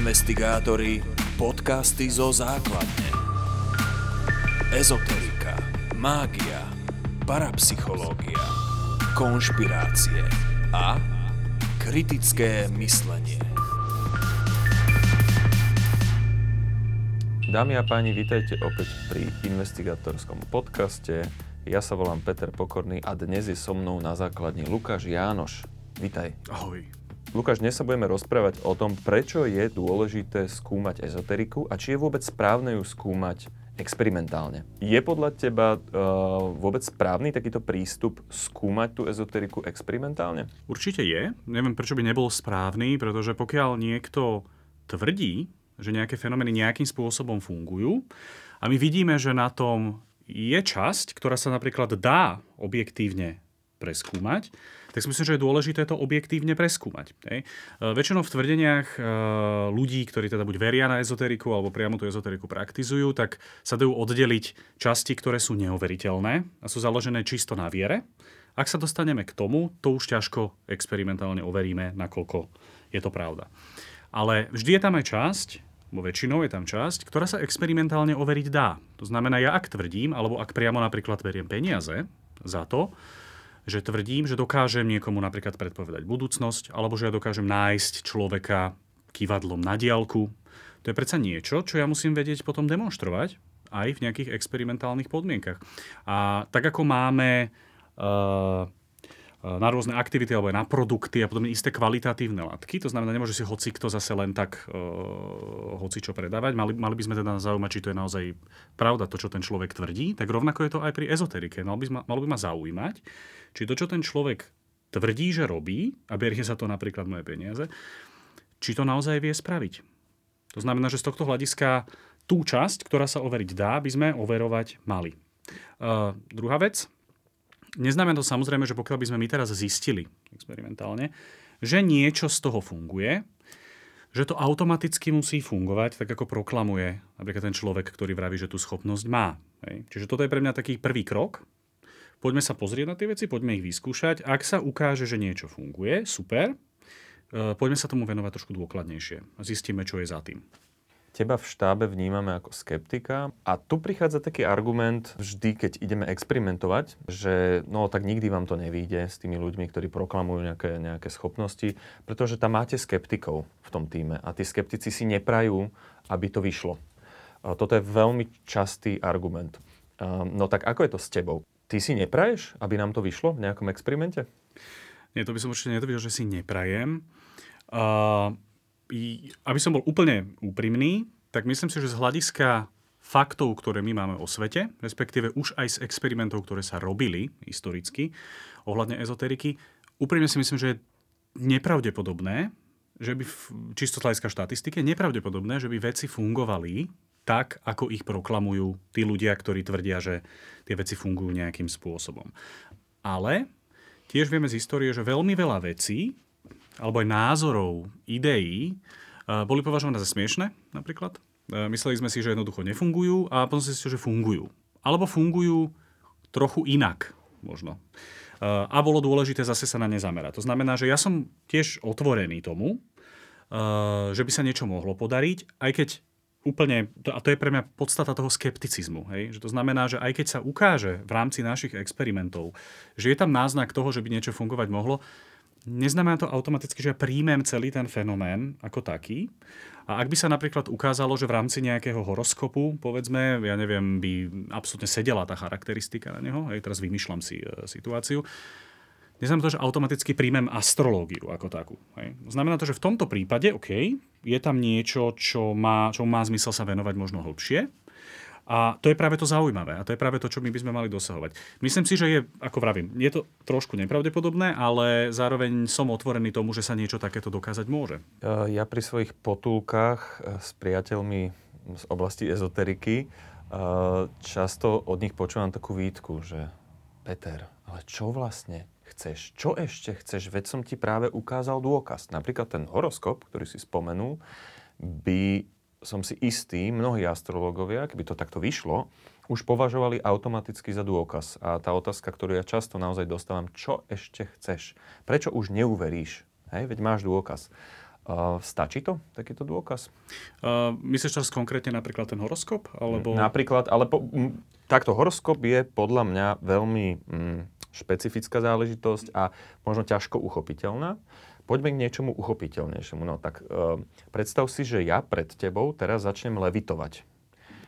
Investigátori, podcasty zo základne. Ezoterika, mágia, parapsychológia, konšpirácie a kritické myslenie. Dámy a páni, vítajte opäť pri investigátorskom podcaste. Ja sa volám Peter Pokorný a dnes je so mnou na základni Lukáš Jánoš. Vítaj. Ahoj. Lukáš, dnes sa budeme rozprávať o tom, prečo je dôležité skúmať ezoteriku a či je vôbec správne ju skúmať experimentálne. Je podľa teba uh, vôbec správny takýto prístup skúmať tú ezoteriku experimentálne? Určite je. Neviem, prečo by nebol správny, pretože pokiaľ niekto tvrdí, že nejaké fenomény nejakým spôsobom fungujú a my vidíme, že na tom je časť, ktorá sa napríklad dá objektívne preskúmať, tak si myslím, že je dôležité to objektívne preskúmať. Hej. E, väčšinou v tvrdeniach e, ľudí, ktorí teda buď veria na ezoteriku alebo priamo tú ezoteriku praktizujú, tak sa dajú oddeliť časti, ktoré sú neoveriteľné a sú založené čisto na viere. Ak sa dostaneme k tomu, to už ťažko experimentálne overíme, nakoľko je to pravda. Ale vždy je tam aj časť, bo väčšinou je tam časť, ktorá sa experimentálne overiť dá. To znamená, ja ak tvrdím, alebo ak priamo napríklad veriem peniaze za to, že tvrdím, že dokážem niekomu napríklad predpovedať budúcnosť, alebo že ja dokážem nájsť človeka kývadlom na diálku. To je predsa niečo, čo ja musím vedieť potom demonstrovať aj v nejakých experimentálnych podmienkach. A tak ako máme uh, na rôzne aktivity alebo aj na produkty a potom isté kvalitatívne látky. To znamená, nemôže si hoci kto zase len tak uh, hoci čo predávať. Mali, mali by sme teda zaujímať, či to je naozaj pravda, to, čo ten človek tvrdí. Tak rovnako je to aj pri ezoterike. Malo by, ma, malo by ma zaujímať, či to, čo ten človek tvrdí, že robí, a berie sa to napríklad moje peniaze, či to naozaj vie spraviť. To znamená, že z tohto hľadiska tú časť, ktorá sa overiť dá, by sme overovať mali. Uh, druhá vec, Neznamená to samozrejme, že pokiaľ by sme my teraz zistili experimentálne, že niečo z toho funguje, že to automaticky musí fungovať, tak ako proklamuje napríklad ten človek, ktorý vraví, že tú schopnosť má. Hej. Čiže toto je pre mňa taký prvý krok. Poďme sa pozrieť na tie veci, poďme ich vyskúšať. Ak sa ukáže, že niečo funguje, super. E, poďme sa tomu venovať trošku dôkladnejšie. Zistíme, čo je za tým. Teba v štábe vnímame ako skeptika a tu prichádza taký argument vždy, keď ideme experimentovať, že no tak nikdy vám to nevíde s tými ľuďmi, ktorí proklamujú nejaké, nejaké schopnosti, pretože tam máte skeptikov v tom týme a tí skeptici si neprajú, aby to vyšlo. Toto je veľmi častý argument. No tak ako je to s tebou? Ty si nepraješ, aby nám to vyšlo v nejakom experimente? Nie, to by som určite netvrdil, že si neprajem. Uh, aby som bol úplne úprimný, tak myslím si, že z hľadiska faktov, ktoré my máme o svete, respektíve už aj z experimentov, ktoré sa robili historicky ohľadne ezoteriky, úprimne si myslím, že je nepravdepodobné, že by, čisto hľadiska štatistiky, nepravdepodobné, že by veci fungovali tak, ako ich proklamujú tí ľudia, ktorí tvrdia, že tie veci fungujú nejakým spôsobom. Ale tiež vieme z histórie, že veľmi veľa vecí, alebo aj názorov, ideí, boli považované za smiešne napríklad. Mysleli sme si, že jednoducho nefungujú a potom si že fungujú. Alebo fungujú trochu inak možno. A bolo dôležité zase sa na ne zamerať. To znamená, že ja som tiež otvorený tomu, že by sa niečo mohlo podariť, aj keď úplne, a to je pre mňa podstata toho skepticizmu, hej? že to znamená, že aj keď sa ukáže v rámci našich experimentov, že je tam náznak toho, že by niečo fungovať mohlo, neznamená to automaticky, že ja príjmem celý ten fenomén ako taký. A ak by sa napríklad ukázalo, že v rámci nejakého horoskopu, povedzme, ja neviem, by absolútne sedela tá charakteristika na neho, hej, teraz vymýšľam si e, situáciu, neznamená to, že automaticky príjmem astrológiu ako takú. Hej. Znamená to, že v tomto prípade, OK, je tam niečo, čo má, čo má zmysel sa venovať možno hlbšie, a to je práve to zaujímavé a to je práve to, čo my by sme mali dosahovať. Myslím si, že je, ako vravím, je to trošku nepravdepodobné, ale zároveň som otvorený tomu, že sa niečo takéto dokázať môže. E, ja pri svojich potulkách e, s priateľmi z oblasti ezoteriky e, často od nich počúvam takú výtku, že Peter, ale čo vlastne chceš? Čo ešte chceš? Veď som ti práve ukázal dôkaz. Napríklad ten horoskop, ktorý si spomenul, by som si istý, mnohí astrologovia, keby to takto vyšlo, už považovali automaticky za dôkaz. A tá otázka, ktorú ja často naozaj dostávam, čo ešte chceš? Prečo už neuveríš? Hej, veď máš dôkaz. Uh, stačí to, takýto dôkaz? Uh, myslíš teraz konkrétne napríklad ten horoskop? Alebo... Napríklad, ale po, m, takto horoskop je podľa mňa veľmi m, špecifická záležitosť a možno ťažko uchopiteľná. Poďme k niečomu uchopiteľnejšiemu. No tak uh, predstav si, že ja pred tebou teraz začnem levitovať.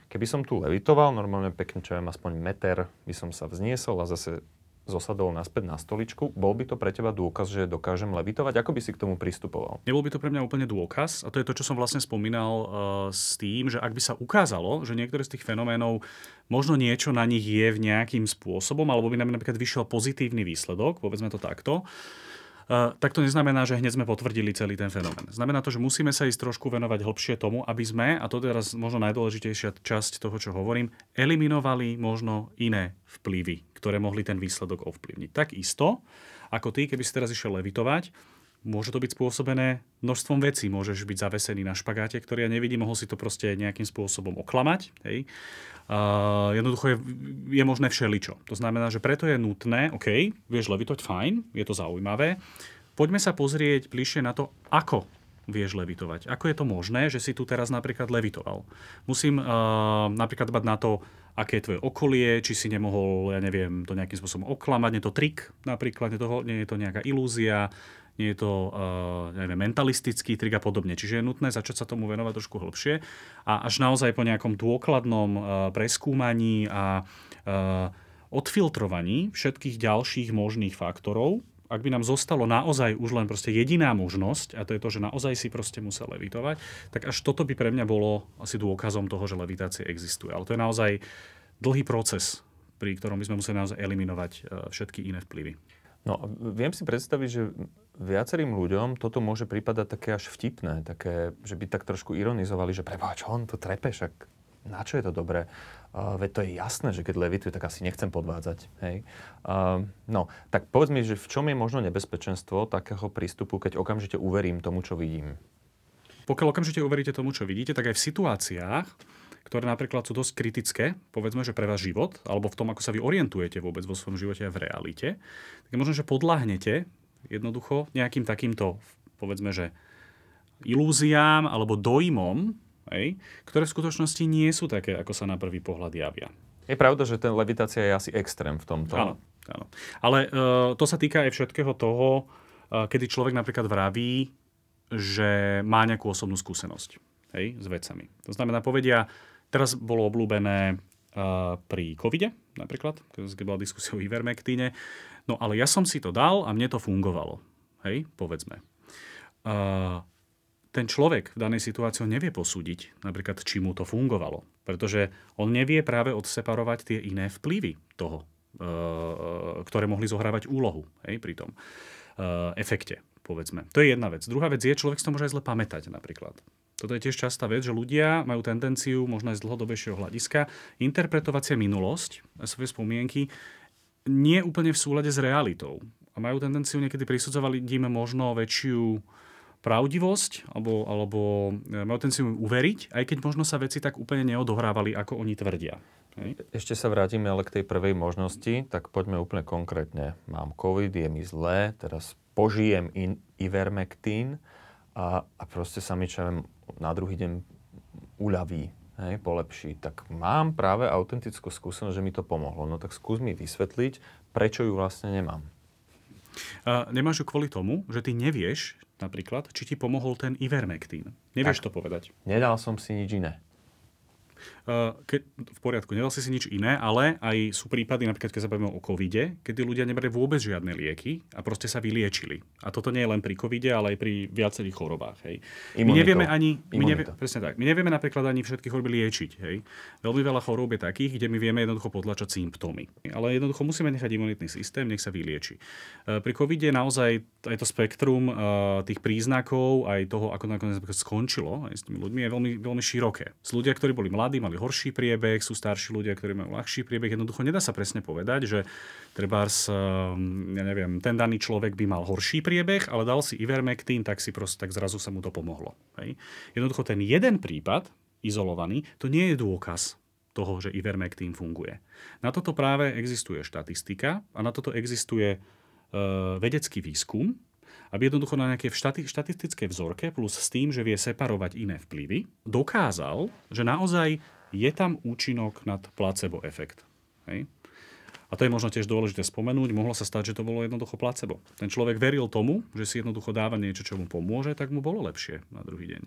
Keby som tu levitoval, normálne pekne, čo viem, aspoň meter by som sa vzniesol a zase zosadol naspäť na stoličku, bol by to pre teba dôkaz, že dokážem levitovať? Ako by si k tomu pristupoval? Nebol by to pre mňa úplne dôkaz a to je to, čo som vlastne spomínal uh, s tým, že ak by sa ukázalo, že niektoré z tých fenoménov možno niečo na nich je v nejakým spôsobom, alebo by nám napríklad vyšiel pozitívny výsledok, povedzme to takto, Uh, tak to neznamená, že hneď sme potvrdili celý ten fenomén. Znamená to, že musíme sa ísť trošku venovať hlbšie tomu, aby sme, a to teraz možno najdôležitejšia časť toho, čo hovorím, eliminovali možno iné vplyvy, ktoré mohli ten výsledok ovplyvniť. Takisto, ako ty, keby si teraz išiel levitovať, Môže to byť spôsobené množstvom vecí. Môžeš byť zavesený na špagáte, ktorý ja nevidím, mohol si to proste nejakým spôsobom oklamať. Hej. Uh, jednoducho je, je možné všeličo. To znamená, že preto je nutné, OK, vieš levitovať, fajn, je to zaujímavé. Poďme sa pozrieť bližšie na to, ako vieš levitovať. Ako je to možné, že si tu teraz napríklad levitoval? Musím uh, napríklad dbať na to, aké je tvoje okolie, či si nemohol, ja neviem, to nejakým spôsobom oklamať, nie je to trik napríklad, nie je to nejaká ilúzia, nie je to uh, neviem, mentalistický trik a podobne. Čiže je nutné začať sa tomu venovať trošku hlbšie a až naozaj po nejakom dôkladnom uh, preskúmaní a uh, odfiltrovaní všetkých ďalších možných faktorov, ak by nám zostalo naozaj už len proste jediná možnosť, a to je to, že naozaj si proste musel levitovať, tak až toto by pre mňa bolo asi dôkazom toho, že levitácia existuje. Ale to je naozaj dlhý proces, pri ktorom by sme museli naozaj eliminovať všetky iné vplyvy. No, viem si predstaviť, že viacerým ľuďom toto môže pripadať také až vtipné, také, že by tak trošku ironizovali, že čo on to trepe, však na čo je to dobré? Uh, veď to je jasné, že keď levituje, tak asi nechcem podvádzať. Hej? Uh, no, tak povedz mi, že v čom je možno nebezpečenstvo takého prístupu, keď okamžite uverím tomu, čo vidím? Pokiaľ okamžite uveríte tomu, čo vidíte, tak aj v situáciách, ktoré napríklad sú dosť kritické, povedzme, že pre váš život, alebo v tom, ako sa vy orientujete vôbec vo svojom živote a v realite, tak možno, že podľahnete jednoducho nejakým takýmto, povedzme, že ilúziám alebo dojmom, hej, ktoré v skutočnosti nie sú také, ako sa na prvý pohľad javia. Je pravda, že ten levitácia je asi extrém v tomto. Áno, áno. Ale uh, to sa týka aj všetkého toho, uh, kedy človek napríklad vraví, že má nejakú osobnú skúsenosť hej, s vecami. To znamená, povedia, Teraz bolo obľúbené uh, pri covide napríklad, keď bola diskusia o ivermektíne. No ale ja som si to dal a mne to fungovalo. Hej, povedzme. Uh, ten človek v danej situácii nevie posúdiť, napríklad, či mu to fungovalo. Pretože on nevie práve odseparovať tie iné vplyvy toho, uh, ktoré mohli zohrávať úlohu hej, pri tom uh, efekte, povedzme. To je jedna vec. Druhá vec je, človek si to môže aj zle pamätať napríklad. Toto je tiež častá vec, že ľudia majú tendenciu, možno aj z dlhodobejšieho hľadiska, interpretovať si minulosť svoje spomienky nie úplne v súlade s realitou. A majú tendenciu niekedy prisudzovať im možno väčšiu pravdivosť, alebo, alebo e, majú tendenciu uveriť, aj keď možno sa veci tak úplne neodohrávali, ako oni tvrdia. Ešte sa vrátime ale k tej prvej možnosti, tak poďme úplne konkrétne. Mám COVID, je mi zlé, teraz požijem in, ivermectin a, a proste sa mi, čo na druhý deň uľaví, hej, polepší, tak mám práve autentickú skúsenosť, že mi to pomohlo. No tak skús mi vysvetliť, prečo ju vlastne nemám. Uh, nemáš ju kvôli tomu, že ty nevieš napríklad, či ti pomohol ten ivermectin. Nevieš tak, to povedať. Nedal som si nič iné. Eh, ke, v poriadku, nedal si si nič iné, ale aj sú prípady, napríklad keď sa bavíme o covide, kedy ľudia nebrali vôbec žiadne lieky a proste sa vyliečili. A toto nie je len pri covide, ale aj pri viacerých chorobách. Hej. My nevieme ani, my nevie, presne tak, my nevieme napríklad ani všetky choroby liečiť. Hej. Veľmi veľa chorób je takých, kde my vieme jednoducho podlačať symptómy. Ale jednoducho musíme nechať imunitný systém, nech sa vylieči. Eh, pri covide naozaj aj to spektrum eh, tých príznakov, aj toho, ako nakoniec skončilo aj s tými ľuďmi, je veľmi, veľmi široké. S ľudia, ktorí boli mladí, mali horší priebeh, sú starší ľudia, ktorí majú ľahší priebeh. Jednoducho nedá sa presne povedať, že trebárs, ehm, ja neviem, ten daný človek by mal horší priebeh, ale dal si ivermectin, tak si proste, tak zrazu sa mu to pomohlo. Hej. Jednoducho ten jeden prípad, izolovaný, to nie je dôkaz toho, že ivermectin funguje. Na toto práve existuje štatistika a na toto existuje uh, vedecký výskum, aby jednoducho na nejakej štati- štatistickej vzorke plus s tým, že vie separovať iné vplyvy, dokázal, že naozaj je tam účinok nad placebo efekt. Hej? A to je možno tiež dôležité spomenúť, mohlo sa stať, že to bolo jednoducho placebo. Ten človek veril tomu, že si jednoducho dáva niečo, čo mu pomôže, tak mu bolo lepšie na druhý deň.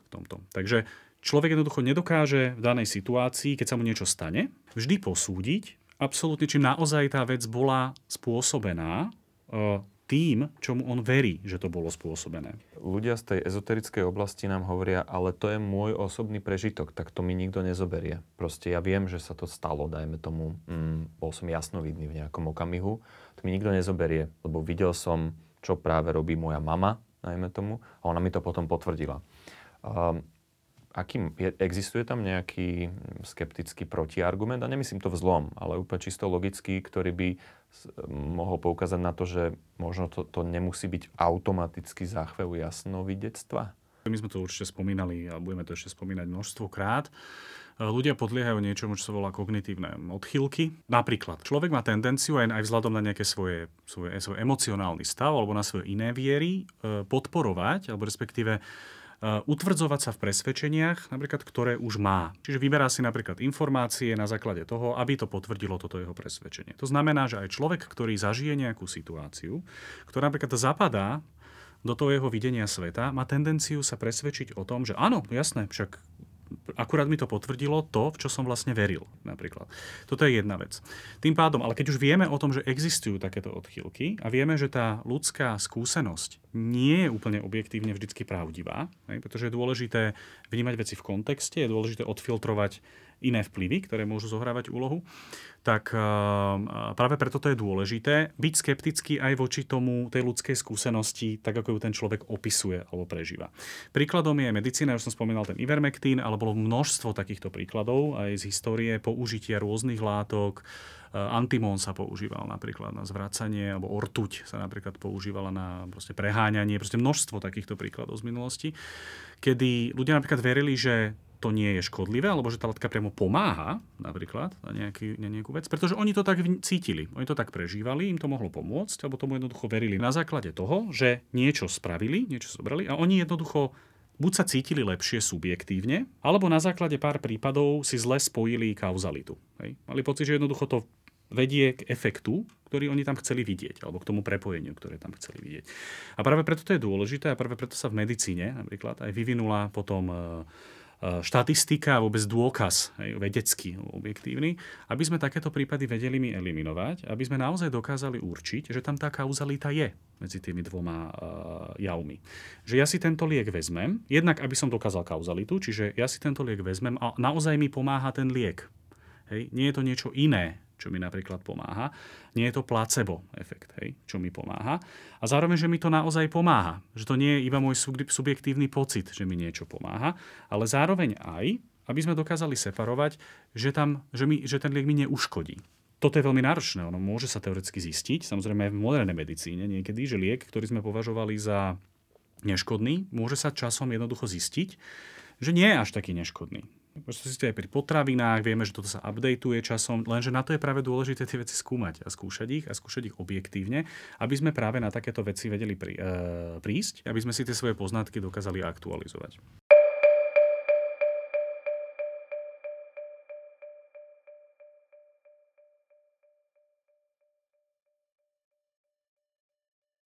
V tomto. Takže človek jednoducho nedokáže v danej situácii, keď sa mu niečo stane, vždy posúdiť, absolútne, či naozaj tá vec bola spôsobená e, tým, čomu on verí, že to bolo spôsobené. Ľudia z tej ezoterickej oblasti nám hovoria, ale to je môj osobný prežitok, tak to mi nikto nezoberie. Proste ja viem, že sa to stalo, dajme tomu, mm, bol som jasnovidný v nejakom okamihu, to mi nikto nezoberie, lebo videl som, čo práve robí moja mama, dajme tomu, a ona mi to potom potvrdila. Um, aký, je, existuje tam nejaký skeptický protiargument, a nemyslím to v zlom, ale úplne čisto logický, ktorý by mohol poukázať na to, že možno to, to nemusí byť automaticky záchvev jasnovidectva? My sme to určite spomínali a budeme to ešte spomínať množstvo krát. Ľudia podliehajú niečomu, čo sa volá kognitívne odchýlky. Napríklad, človek má tendenciu aj, aj vzhľadom na nejaké svoje, svoje, svoj emocionálny stav alebo na svoje iné viery e, podporovať, alebo respektíve utvrdzovať sa v presvedčeniach, napríklad, ktoré už má. Čiže vyberá si napríklad informácie na základe toho, aby to potvrdilo toto jeho presvedčenie. To znamená, že aj človek, ktorý zažije nejakú situáciu, ktorá napríklad zapadá do toho jeho videnia sveta, má tendenciu sa presvedčiť o tom, že áno, jasné, však akurát mi to potvrdilo to, v čo som vlastne veril napríklad. Toto je jedna vec. Tým pádom, ale keď už vieme o tom, že existujú takéto odchýlky a vieme, že tá ľudská skúsenosť nie je úplne objektívne vždycky pravdivá, pretože je dôležité vnímať veci v kontexte, je dôležité odfiltrovať iné vplyvy, ktoré môžu zohrávať úlohu, tak eh, práve preto to je dôležité byť skeptický aj voči tomu tej ľudskej skúsenosti, tak ako ju ten človek opisuje alebo prežíva. Príkladom je medicína, už som spomínal ten Ivermectin, ale bolo množstvo takýchto príkladov aj z histórie použitia rôznych látok, eh, Antimón sa používal napríklad na zvracanie, alebo ortuť sa napríklad používala na proste preháňanie, proste množstvo takýchto príkladov z minulosti, kedy ľudia napríklad verili, že to nie je škodlivé, alebo že tá látka priamo pomáha napríklad na, nejaký, na nejakú vec, pretože oni to tak cítili, oni to tak prežívali, im to mohlo pomôcť, alebo tomu jednoducho verili na základe toho, že niečo spravili, niečo zobrali a oni jednoducho buď sa cítili lepšie subjektívne, alebo na základe pár prípadov si zle spojili kauzalitu. Hej? Mali pocit, že jednoducho to vedie k efektu, ktorý oni tam chceli vidieť, alebo k tomu prepojeniu, ktoré tam chceli vidieť. A práve preto to je dôležité a práve preto sa v medicíne napríklad aj vyvinula potom E, štatistika a vôbec dôkaz vedecký, objektívny, aby sme takéto prípady vedeli mi eliminovať, aby sme naozaj dokázali určiť, že tam tá kauzalita je medzi tými dvoma uh, javmi. Že ja si tento liek vezmem, jednak aby som dokázal kauzalitu, čiže ja si tento liek vezmem a naozaj mi pomáha ten liek. Hej, nie je to niečo iné, čo mi napríklad pomáha. Nie je to placebo efekt, hej, čo mi pomáha. A zároveň, že mi to naozaj pomáha. Že to nie je iba môj subjektívny pocit, že mi niečo pomáha, ale zároveň aj, aby sme dokázali separovať, že, tam, že, mi, že ten liek mi neuškodí. Toto je veľmi náročné. Ono môže sa teoreticky zistiť, samozrejme aj v modernej medicíne niekedy, že liek, ktorý sme považovali za neškodný, môže sa časom jednoducho zistiť, že nie je až taký neškodný. Môžete si aj pri potravinách, vieme, že toto sa updateuje časom, lenže na to je práve dôležité tie veci skúmať a skúšať ich a skúšať ich objektívne, aby sme práve na takéto veci vedeli prí, e, prísť, aby sme si tie svoje poznatky dokázali aktualizovať.